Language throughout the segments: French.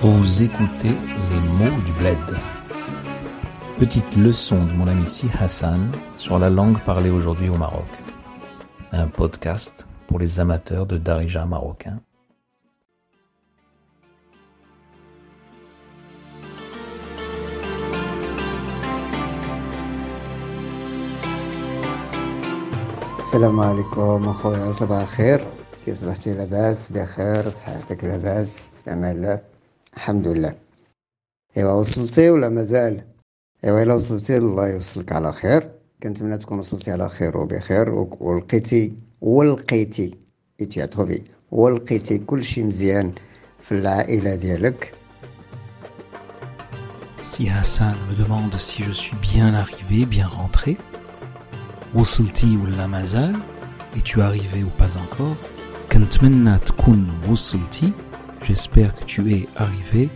Vous écoutez les mots du bled. Petite leçon de mon ami Si Hassan sur la langue parlée aujourd'hui au Maroc. Un podcast pour les amateurs de Darija marocain. السلام عليكم اخويا صباح الخير كي صبحتي لاباس بخير صحتك لاباس في امان الله الحمد لله ايوا وصلتي ولا مازال ايوا الا وصلتي الله يوصلك على خير كنتمنى تكون وصلتي على خير وبخير ولقيتي ولقيتي ايتي تروفي ولقيتي كلشي مزيان في العائله ديالك Si Hassan me demande si je suis bien arrivé, bien rentré, وصلتي ولا مازال et tu es arrivé ou pas encore كنتمنى تكون وصلتي J'espère que tu es arrivé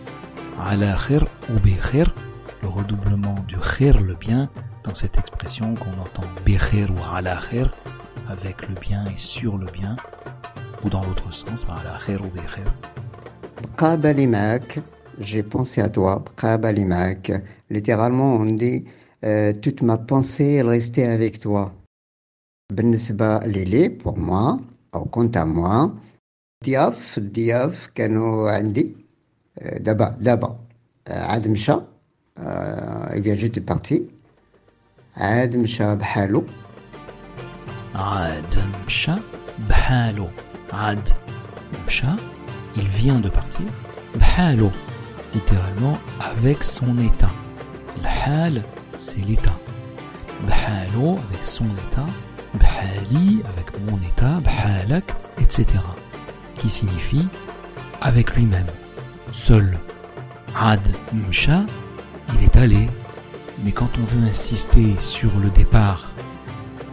à ou bikhir, le redoublement du khir, le bien, dans cette expression qu'on entend bikhir ou ala khir, avec le bien et sur le bien, ou dans l'autre sens, ala khir ou bikhir. J'ai pensé à toi, Qabalimak. Littéralement, on dit euh, toute ma pensée est restée avec toi. Benesba Lili, pour moi, au compte à moi, ضياف الضياف كانوا عندي آه، دابا دابا آه، عاد مشى آه، il vient juste de partir عاد مشى بحالو عاد مشى بحالو عاد مشى il vient de partir بحالو littéralement avec son état الحال c'est l'état بحالو avec son état بحالي avec mon état بحالك etc qui signifie avec lui-même, seul. Ad Msha, il est allé, mais quand on veut insister sur le départ,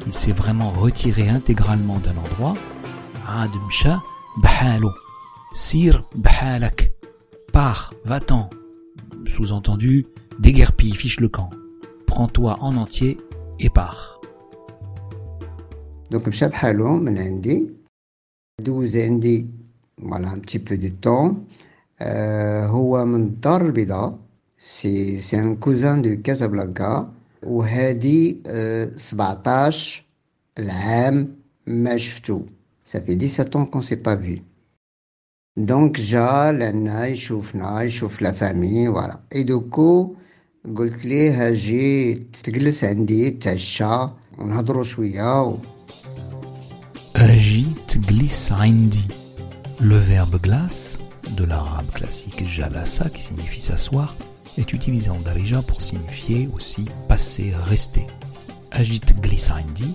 il s'est vraiment retiré intégralement d'un endroit. Ad Msha, Bahalo. Sir Bahalak. Pars, va-t'en. Sous-entendu, déguerpille, fiche le camp. Prends-toi en entier et pars. Donc, Msha من عندي دوز عندي فوالا ان بتي بو دو طون هو من الدار البيضاء سي سي ان كوزان دو كازابلانكا وهادي آه، 17 العام ما شفتو صافي 17 ans qu'on s'est pas vu دونك جا لعنا يشوفنا يشوف لا فامي فوالا اي دوكو قلت ليه اجي تجلس عندي تعشى ونهضروا شويه و... agit glisse عندي le verbe glace de l'arabe classique jalasa qui signifie s'asseoir est utilisé en darija pour signifier aussi passer, rester. Agite glisse عندي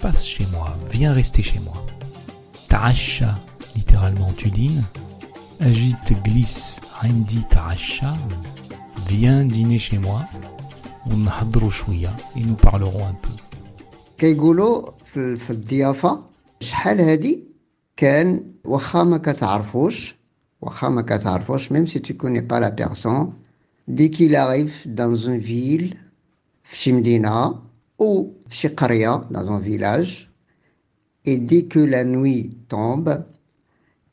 passe chez moi, viens rester chez moi. Ta'asha, littéralement tu dînes. Agite glisse عندي ta'asha, viens dîner chez moi. ونهضروا شوية et nous parlerons un peu. كيقولوا في, في الضيافة شحال هادي كان واخا ما كتعرفوش واخا ما كتعرفوش même si tu connais pas la personne dès qu'il arrive dans une ville في شي مدينة ou في شي قرية dans un village et dès que la nuit tombe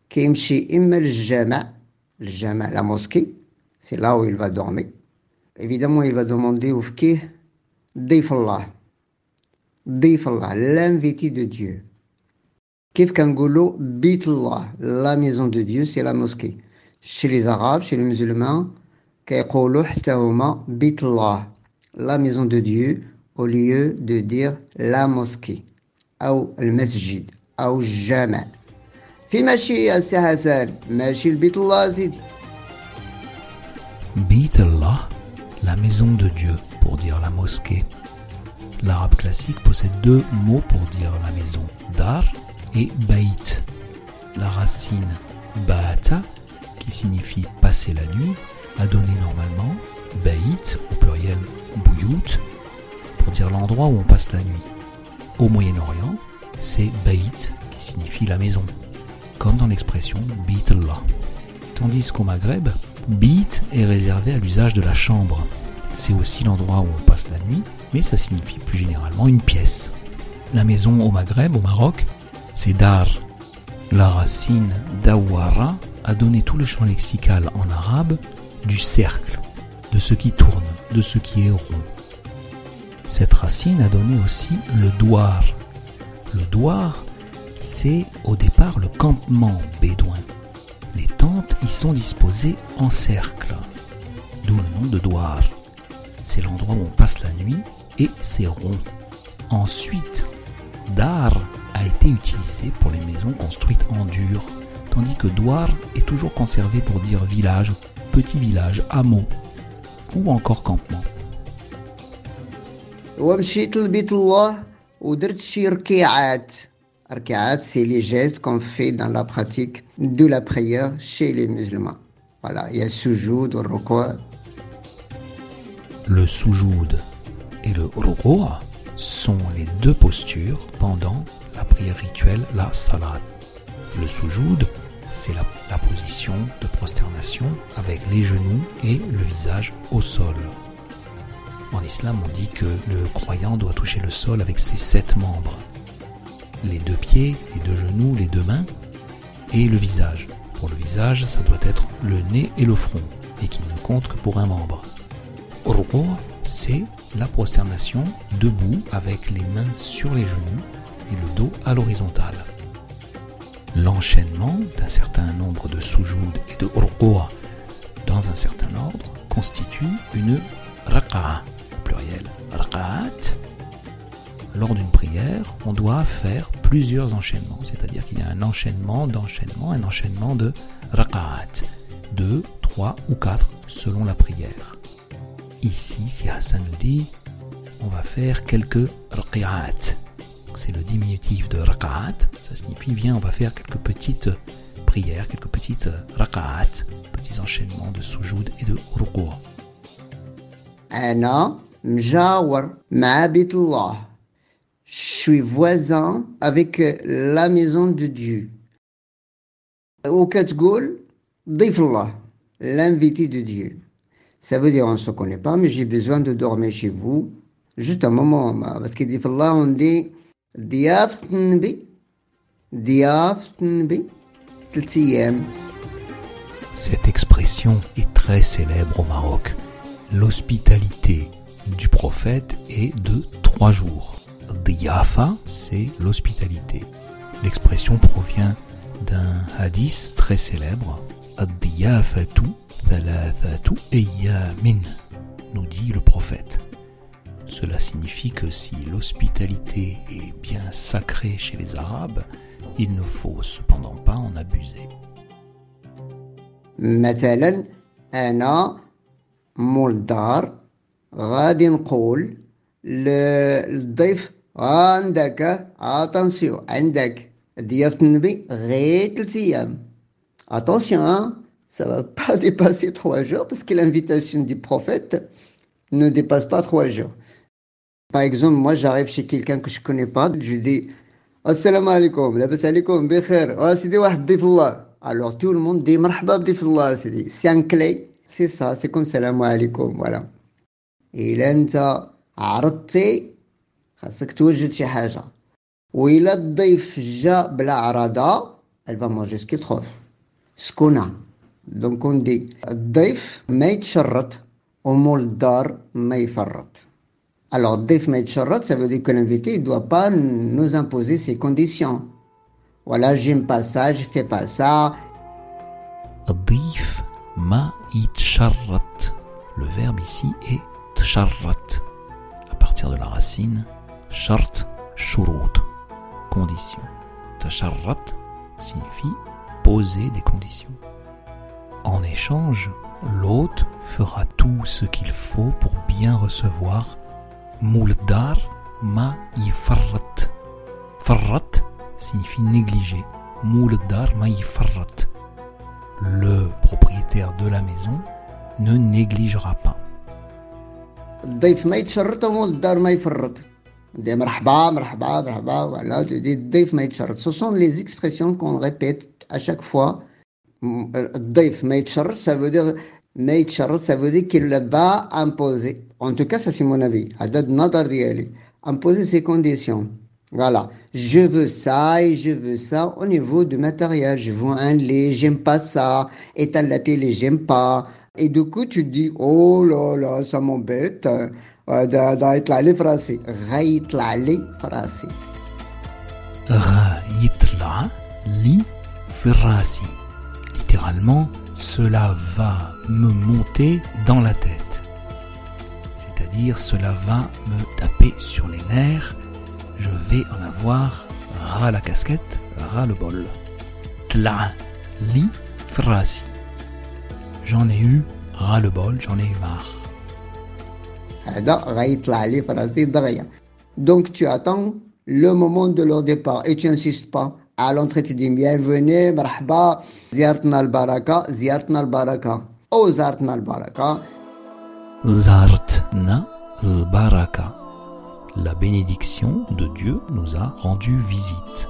كيمشي إما للجامع الجامع la mosquée c'est là où il va dormir évidemment il va demander au فكيه ضيف الله ضيف الله l'invité de Dieu كيف كنقولوا بيت الله لا ميزون دو ديو سي لا موسكي chez les arabes chez les musulmans كيقولوا حتى هما بيت الله لا ميزون دو ديو au lieu de dire la mosquée أو المسجد أو الجامع في ماشي يا سي حسن ماشي البيت الله سيدي Bit Allah, la maison de Dieu, pour dire la mosquée. L'arabe classique possède deux mots pour dire la maison, dar et bait. La racine baata, qui signifie passer la nuit, a donné normalement bait, au pluriel bouyout, pour dire l'endroit où on passe la nuit. Au Moyen-Orient, c'est bait, qui signifie la maison, comme dans l'expression bit Allah. Tandis qu'au Maghreb, bit est réservé à l'usage de la chambre. C'est aussi l'endroit où on passe la nuit, mais ça signifie plus généralement une pièce. La maison au Maghreb, au Maroc, c'est dar. La racine dawara a donné tout le champ lexical en arabe du cercle, de ce qui tourne, de ce qui est rond. Cette racine a donné aussi le douar. Le douar, c'est au départ le campement bédouin. Les tentes y sont disposées en cercle, d'où le nom de douar. C'est l'endroit où on passe la nuit et c'est rond. Ensuite, dar a été utilisé pour les maisons construites en dur, tandis que douar est toujours conservé pour dire village, petit village, hameau ou encore campement. ومشيت لبيت الله ودرت شي ركيعات ركيعات سي لي جيست كون في دان لا براتيك دو لا بريير شي لي مسلمان فوالا يا السجود والركوع Le soujoud et le ruku' sont les deux postures pendant la prière rituelle, la salat. Le soujoud, c'est la, position de prosternation avec les genoux et le visage au sol. En islam, on dit que le croyant doit toucher le sol avec ses sept membres. Les deux pieds, les deux genoux, les deux mains et le visage. Pour le visage, ça doit être le nez et le front, et qui ne compte que pour un membre. Ruku', c'est la prosternation debout avec les mains sur les genoux et le dos à l'horizontale. L'enchaînement d'un certain nombre de soujoud et de ruku' dans un certain ordre constitue une raqa'a, pluriel raqa'at. Lors d'une prière, on doit faire plusieurs enchaînements, c'est-à-dire qu'il y a un enchaînement d'enchaînement, un enchaînement de raqa'at, deux, trois ou quatre selon la prière. Ici, si Hassan nous dit, on va faire quelques raqa'at c'est le diminutif de raka'at. Ça signifie viens, on va faire quelques petites prières, quelques petites raka'at, petits enchaînements de soujoud et de ruku'. Je suis voisin avec la maison de Dieu. Au l'invité de Dieu. Ça veut dire on ne se connaît pas, mais j'ai besoin de dormir chez vous. Juste un moment. Parce que on dit ضيافة النبي ضيافة النبي ثلاث أيام Cette expression est très célèbre au Maroc. L'hospitalité du prophète est de trois jours. Diyafa, c'est l'hospitalité. L'expression provient d'un hadith très célèbre. Ad-diyafatu thalathatu ayyamin, nous dit le prophète. Cela signifie que si l'hospitalité est bien sacrée chez les Arabes, il ne faut cependant pas en abuser. مثلا أنا مول الدار غادي نقول ل- للضيف عندك اتونسيون عندك ضيافة النبي غير ثلاث أيام Attention, hein, ça va pas dépasser trois jours parce que l'invitation du prophète ne dépasse pas trois jours. Par exemple, moi j'arrive chez quelqu'un que je connais pas, je dis Assalamu alaikum, labas alaikum, bikhair, ah c'est des wahd ضيف الله. Alors tout le monde dit مرحبا بضيف الله, c'est des- c'est un clé, c'est ça, c'est comme salam alaikum, voilà. إلا أنت عرضتي خاصك توجد شي حاجة وإلا الضيف جا بلا عرضة elle va manger ce qu'il trouve سكونة دونك on dit الضيف ما يتشرط ومول الدار ما يفرط alors, Defmet Shorot, ça veut dire que l'invité ne doit pas nous imposer ses conditions. Voilà, j'aime pas ça, je fais pas ça. Dif ma itcharrat. Le verbe ici est tcharrat. À partir de la racine, shart, shurut. Condition. Tcharrat signifie poser des conditions. En échange, l'hôte fera tout ce qu'il faut pour bien recevoir Mouldar ma yifarrat. Farrat signifie négliger. Mouldar ma yifarrat. Le propriétaire de la maison ne négligera pas. الضيف ما يتشرط ومول الدار ما يفرط. دي مرحبا مرحبا مرحبا voilà, tu dis الضيف ما يتشرط. Ce sont les expressions qu'on répète à chaque fois. الضيف ما يتشرط ça veut dire mais charles ça veut dire qu'il va imposer. En tout cas, ça c'est mon avis. Imposer ses conditions. Voilà. Je veux ça et je veux ça au niveau du matériel. Je veux un lait, j'aime pas ça. Et t'as la télé, j'aime pas. Et du coup, tu dis, oh là là, ça m'embête. Euh, d'être les français. Raïtla les français. Raïtla li français. Littéralement, cela va me monter dans la tête. C'est-à-dire cela va me taper sur les nerfs. Je vais en avoir ras la casquette ras le bol. Tla li frasi j'en ai eu ras le bol j'en ai eu marre. Donc tu attends le moment de leur départ et tu n'insistes pas. À l'entrée, tu dis bienvenue, marhaba, ziyartna al-baraka, ziyartna al-baraka, zartna al-baraka. Zartna al-baraka. La bénédiction de Dieu nous a rendu visite.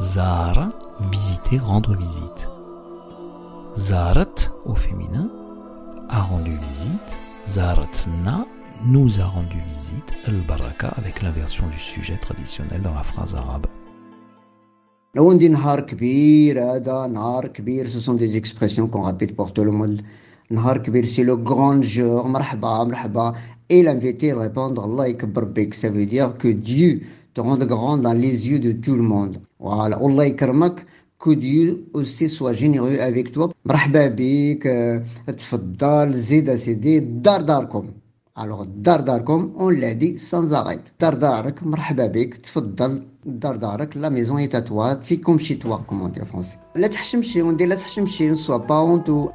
Zara, visiter, rendre visite. Zarat, au féminin, a rendu visite. Zartna, nous a rendu visite Al-Baraka avec l'inversion du sujet traditionnel dans la phrase arabe. Ce sont des expressions qu'on répète pour tout le monde. Nahar kbir, c'est le grand jour. Et l'invité répondre Allah bik, ça veut dire que Dieu te rende grand dans les yeux de tout le monde. Voilà, ikarmak, que Dieu aussi soit généreux avec toi. Alors, dardarkom, on l'a dit sans arrêt. Dardarak, la maison est à toi, fais comme chez toi, comme on dit en français. La tahchimchi, on dit la tahchimchi, ne sois pas honteux.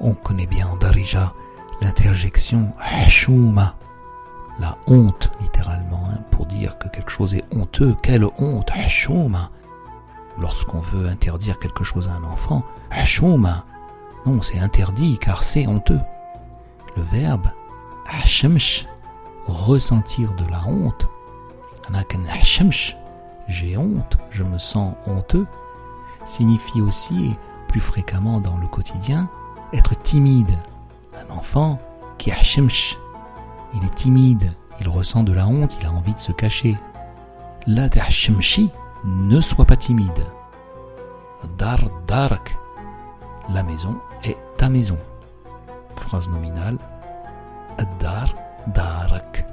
On connaît bien en Darija l'interjection hashouma, la honte littéralement, hein, pour dire que quelque chose est honteux. Quelle honte, hashouma Lorsqu'on veut interdire quelque chose à un enfant, hashouma Non, c'est interdit car c'est honteux. Le verbe ressentir de la honte. J'ai honte, je me sens honteux, signifie aussi, plus fréquemment dans le quotidien, être timide. Un enfant qui il est timide, il ressent de la honte, il a envie de se cacher. La ne sois pas timide. Dar darak, la maison est ta maison. Phrase nominale, Ad-dar darak.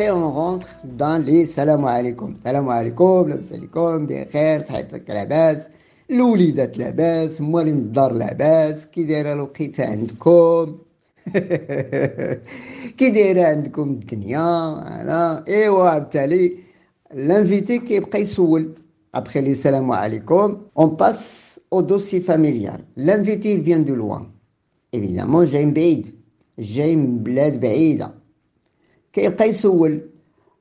Et on rentre dans les salam alaikum. Salam alaikum, labas alaikum, بخير صحيتك لاباس الوليدات لاباس موالين الدار لاباس كي دايره الوقيته عندكم كي دايره عندكم الدنيا انا ايوا بالتالي l'invité كيبقى يسول après les salam alaikum on passe au dossier familial l'invité il vient de loin évidemment جاي من بعيد جاي من بلاد بعيدة. كيبقى يسول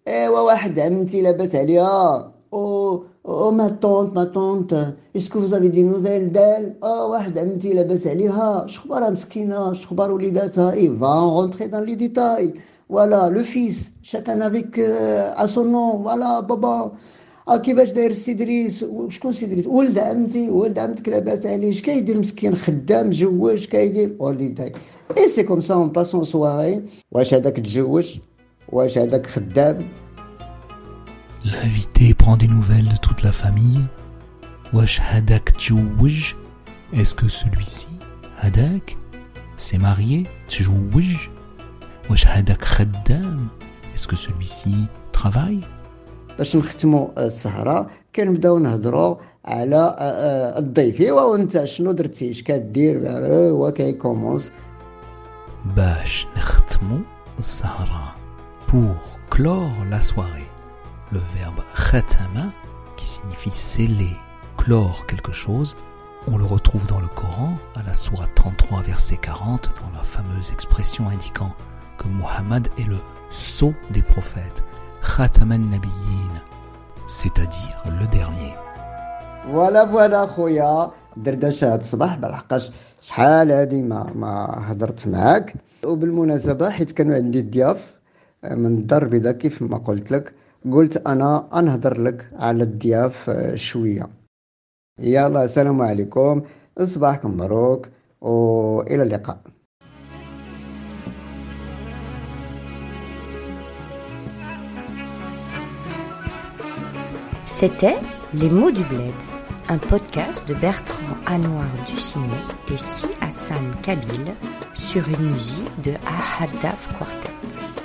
إيوا واحد عمتي لاباس عليها. أو أو ما طونت ما طونت اسكو فوزافي دي نوفيل دال؟ آه واحد عمتي لاباس عليها. شخبارها مسكينة؟ شخبار وليداتها؟ إي فا رونتري دان لي ديتاي فوالا لو فيس شاكان افيك ا سون نون فوالا بابا آه كيفاش داير السي دريس شكون سي دريس ولد عمتي ولد عمتك لاباس عليه. اش كيدير مسكين خدام جواش كيدير ولدي Et c'est comme ça, on passe en soirée. L'invité prend des nouvelles de toute la famille. Est-ce que celui-ci, Hadak, s'est marié Est-ce que celui-ci travaille باش نختموا السهرة كنبداو نهضروا على الضيف ايوا وانت شنو درتي اش كدير هو كيكومونس Bash Sahara. Pour clore la soirée, le verbe khatama, qui signifie sceller, clore quelque chose, on le retrouve dans le Coran, à la sourate 33, verset 40, dans la fameuse expression indiquant que Muhammad est le sceau des prophètes, Khataman Nabiyyin, c'est-à-dire le dernier. Voilà voilà خويا دردشه هاد الصباح بالحقاش شحال هادي ما ما هضرت معاك. وبالمناسبة حيت كانوا عندي الضياف من الدار البيضاء كيف ما قلت لك قلت أنا أنهضر لك على الضياف شوية. يلا السلام عليكم. صباحكم مبروك وإلى اللقاء. C'était Les mots du bled, un podcast de Bertrand Anouar Ducinet et Si Hassan Kabil sur une musique de Ahadaf Quartet.